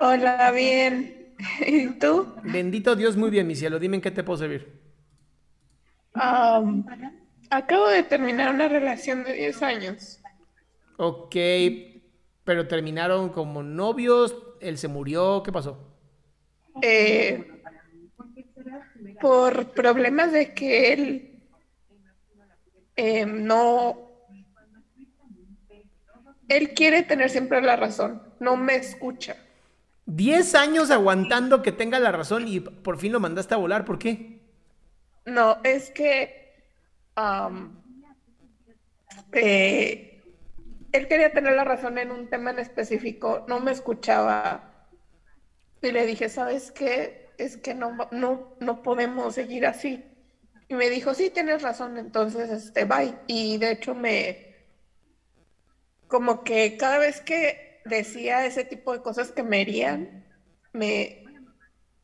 Hola, bien. ¿Y tú? Bendito Dios, muy bien, mi cielo. Dime en qué te puedo servir. Acabo de terminar una relación de 10 años. Ok, pero terminaron como novios, él se murió, ¿qué pasó? Eh, por problemas de que él eh, no... Él quiere tener siempre la razón, no me escucha. 10 años aguantando que tenga la razón y por fin lo mandaste a volar, ¿por qué? No, es que eh, él quería tener la razón en un tema en específico, no me escuchaba y le dije, ¿sabes qué? Es que no, no, no podemos seguir así. Y me dijo, sí, tienes razón, entonces, este, bye. Y de hecho me, como que cada vez que decía ese tipo de cosas que me herían, me,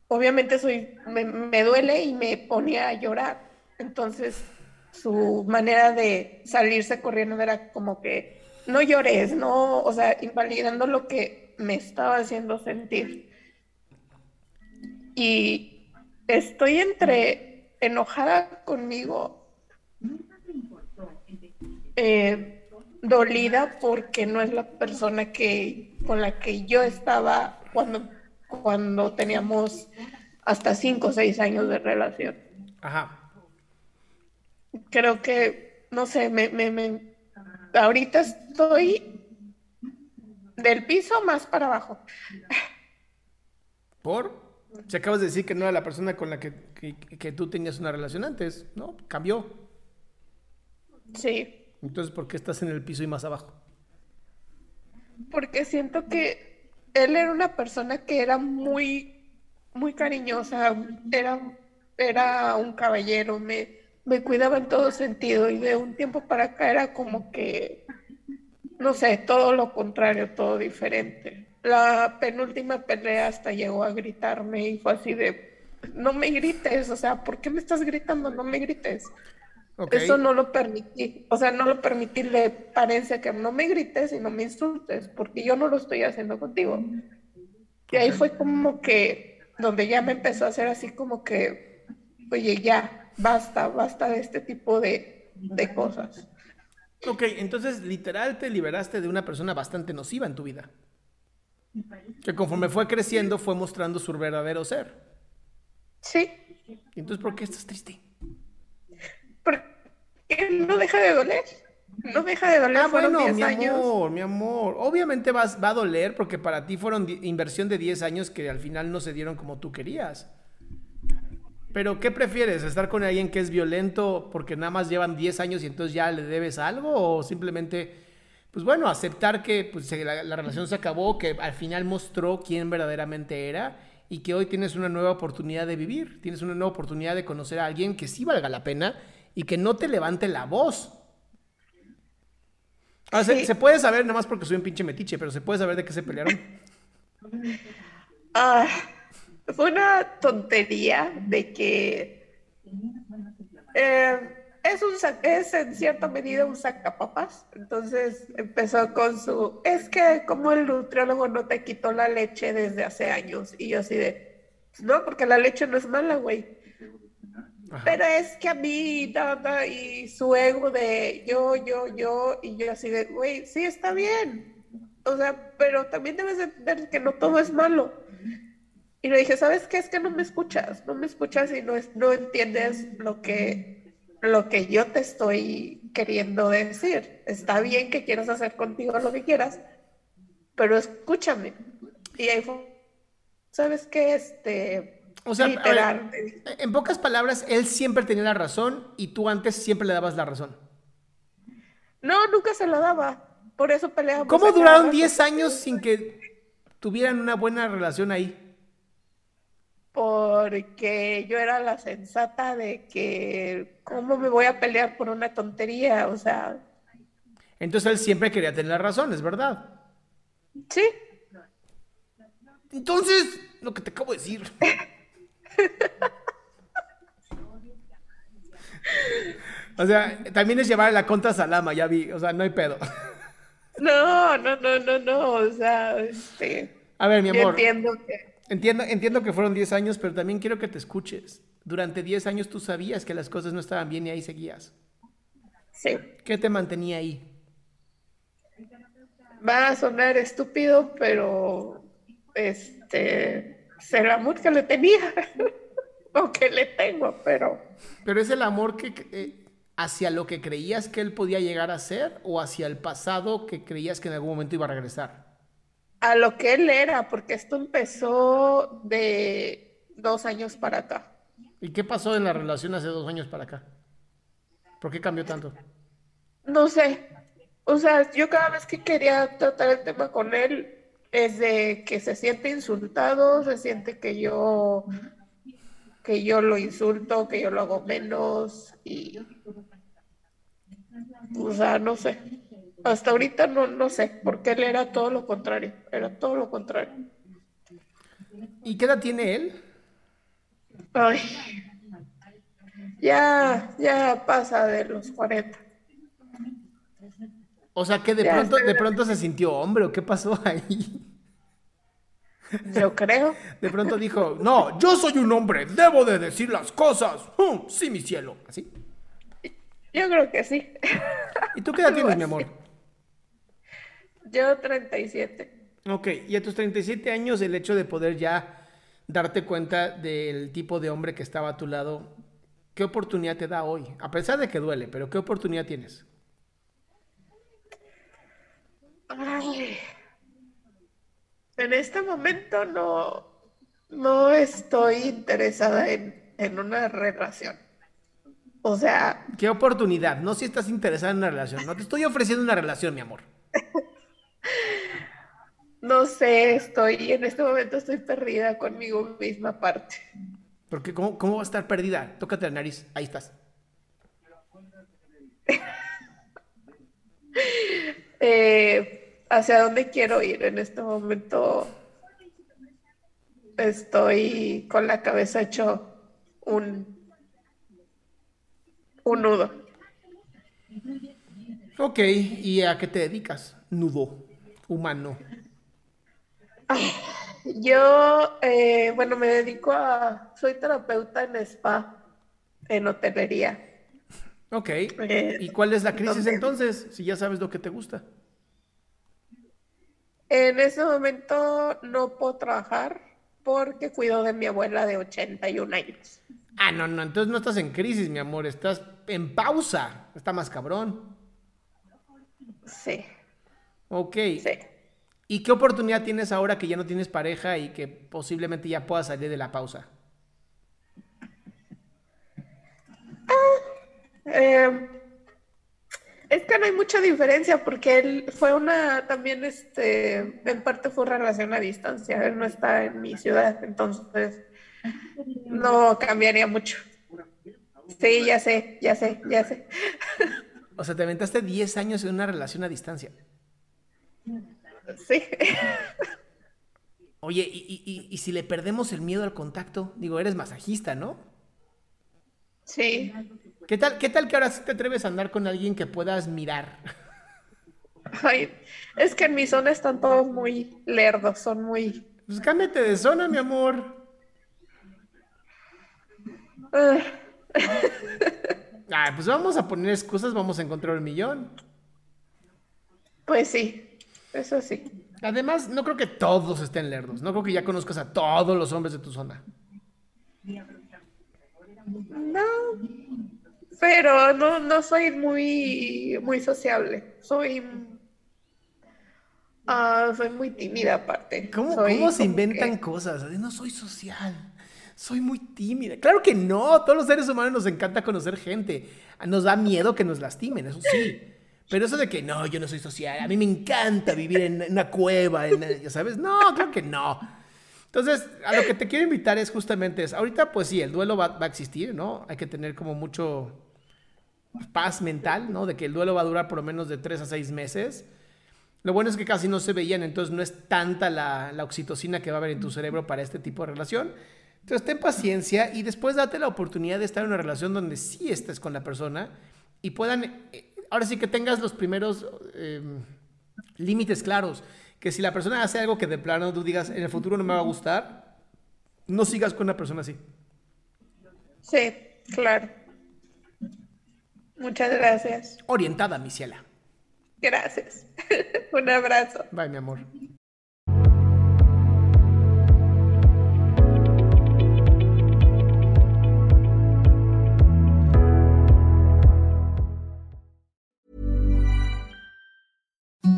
obviamente soy, me, me duele y me ponía a llorar. Entonces, su manera de salirse corriendo era como que no llores, no, o sea, invalidando lo que me estaba haciendo sentir. Y estoy entre enojada conmigo, eh, dolida porque no es la persona que con la que yo estaba cuando, cuando teníamos hasta cinco o seis años de relación. Ajá. Creo que, no sé, me, me, me- ahorita estoy del piso más para abajo. ¿Por? Si acabas de decir que no era la persona con la que, que- que tú tenías una relación antes, ¿no? Cambió. Sí, Entonces, ¿por qué estás en el piso y más abajo? porque siento que él era una persona que era muy, muy cariñosa, era, era un caballero, me, me cuidaba en todo sentido y de un tiempo para acá era como que, no sé, todo lo contrario, todo diferente. La penúltima pelea hasta llegó a gritarme y fue así de, no me grites, o sea, ¿por qué me estás gritando? No me grites. Eso no lo permití, o sea, no lo permití, le parece que no me grites y no me insultes, porque yo no lo estoy haciendo contigo. Y ahí fue como que, donde ya me empezó a hacer así como que, oye, ya, basta, basta de este tipo de, de cosas. Ok, entonces literal te liberaste de una persona bastante nociva en tu vida. Que conforme fue creciendo fue mostrando su verdadero ser. Sí, ¿Y entonces por qué estás triste? Porque no deja de doler, no deja de doler, Ah, bueno, 10 mi años. amor, mi amor. Obviamente vas, va a doler porque para ti fueron inversión de 10 años que al final no se dieron como tú querías. Pero, ¿qué prefieres? ¿Estar con alguien que es violento porque nada más llevan 10 años y entonces ya le debes algo? ¿O simplemente, pues bueno, aceptar que pues, la, la relación se acabó, que al final mostró quién verdaderamente era y que hoy tienes una nueva oportunidad de vivir? Tienes una nueva oportunidad de conocer a alguien que sí valga la pena y que no te levante la voz. Ah, se, puede saber, nada más porque soy un pinche metiche, pero se puede saber de qué se pelearon. Ah, fue una tontería de que Eh, es, un, es en cierta medida un sacapapas. Entonces empezó con su, es que como el nutriólogo no te quitó la leche desde hace años. Y yo así de, no, porque la leche no es mala, güey. Pero es que a mí, nada, y su ego de yo, yo, yo, y yo así de, güey, sí está bien. O sea, pero también debes entender que no todo es malo. Y le dije, ¿sabes qué? Es que no me escuchas, no me escuchas y no, no entiendes lo que lo que yo te estoy queriendo decir. Está bien que quieras hacer contigo lo que quieras, pero escúchame. Y ahí fue, ¿sabes qué? Este, o sea, en pocas palabras, él siempre tenía la razón y tú antes siempre le dabas la razón. No, nunca se la daba. Por eso peleamos. ¿Cómo duraron 10 años sin que tuvieran una buena relación ahí? porque yo era la sensata de que, ¿cómo me voy a pelear por una tontería? O sea... Entonces él siempre quería tener razón, ¿es verdad? Sí. Entonces, lo que te acabo de decir. o sea, también es llevar la contra Salama, ya vi, o sea, no hay pedo. no, no, no, no, no, o sea, este... A ver, mi amor. entiendo que Entiendo, entiendo que fueron 10 años, pero también quiero que te escuches. Durante 10 años tú sabías que las cosas no estaban bien y ahí seguías. Sí. ¿Qué te mantenía ahí? Va a sonar estúpido, pero este es el amor que le tenía o que le tengo, pero. Pero es el amor que eh, hacia lo que creías que él podía llegar a ser o hacia el pasado que creías que en algún momento iba a regresar a lo que él era, porque esto empezó de dos años para acá. ¿Y qué pasó en la relación hace dos años para acá? ¿Por qué cambió tanto? No sé. O sea, yo cada vez que quería tratar el tema con él, es de que se siente insultado, se siente que yo que yo lo insulto, que yo lo hago menos y o sea, no sé. Hasta ahorita no, no sé, porque él era todo lo contrario, era todo lo contrario. ¿Y qué edad tiene él? Ay, ya, ya pasa de los 40. O sea que de pronto, de pronto se sintió hombre, ¿o qué pasó ahí? Yo creo. De pronto dijo, no, yo soy un hombre, debo de decir las cosas. sí, mi cielo. ¿Así? Yo creo que sí. ¿Y tú qué edad tienes, mi amor? Yo 37. Ok, y a tus 37 años el hecho de poder ya darte cuenta del tipo de hombre que estaba a tu lado, ¿qué oportunidad te da hoy? A pesar de que duele, pero ¿qué oportunidad tienes? Ay, en este momento no, no estoy interesada en, en una relación. O sea... ¿Qué oportunidad? No si estás interesada en una relación. No te estoy ofreciendo una relación, mi amor. No sé, estoy, en este momento estoy perdida conmigo misma parte. Porque ¿cómo, cómo va a estar perdida? Tócate la nariz, ahí estás. Eh, ¿Hacia dónde quiero ir? En este momento estoy con la cabeza hecho un, un nudo. Ok, ¿y a qué te dedicas? Nudo humano. Yo, eh, bueno, me dedico a, soy terapeuta en spa, en hotelería. Ok. Eh, ¿Y cuál es la crisis entonces, si ya sabes lo que te gusta? En ese momento no puedo trabajar porque cuido de mi abuela de 81 años. Ah, no, no, entonces no estás en crisis, mi amor, estás en pausa. Está más cabrón. Sí. Ok. Sí. ¿Y qué oportunidad tienes ahora que ya no tienes pareja y que posiblemente ya puedas salir de la pausa? Eh, es que no hay mucha diferencia porque él fue una, también este, en parte fue una relación a distancia, él no está en mi ciudad, entonces no cambiaría mucho. Sí, ya sé, ya sé, ya sé. O sea, te aventaste 10 años en una relación a distancia. Sí. Oye, ¿y, si le perdemos el miedo al contacto? Digo, eres masajista, ¿no? Sí. ¿Qué tal, ¿Qué tal que ahora sí te atreves a andar con alguien que puedas mirar? Ay, es que en mi zona están todos muy lerdos, son muy... Pues cámbiate de zona, mi amor. Ah, Ah, pues vamos a poner excusas, vamos a encontrar un millón. pues sí, eso sí. Además, no creo que todos estén lerdos. No creo que ya conozcas a todos los hombres de tu zona. No, pero no, no soy muy, muy sociable. Soy, ah, soy muy tímida aparte. ¿Cómo, Soy cómo se inventan que- cosas? No soy social. Soy muy tímida. Claro que no. Todos los seres humanos nos encanta conocer gente. Nos da miedo que nos lastimen, eso sí. Pero eso de que no, yo no soy social. A mí me encanta vivir en una cueva, en- ya sabes. No, creo que no. Entonces, a lo que te quiero invitar es justamente es, ahorita pues sí, el duelo va, va a existir, ¿no? Hay que tener como mucho paz mental, ¿no? De que el duelo va a durar por lo menos de tres a seis meses. Lo bueno es que casi no se veían, entonces no es tanta la, la oxitocina que va a haber en tu cerebro para este tipo de relación. Entonces ten paciencia y después date la oportunidad de estar en una relación donde sí estés con la persona y puedan, eh, ahora sí que tengas los primeros eh, límites claros. Que si la persona hace algo que de plano tú digas, en el futuro no me va a gustar, no sigas con una persona así. Sí, claro. Muchas gracias. Orientada, mi ciela. Gracias. Un abrazo. Bye, mi amor.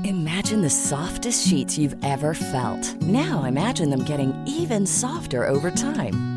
Imagine the softest sheets you've ever felt. Now imagine them getting even softer over time.